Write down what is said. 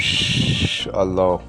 Shh, Allah.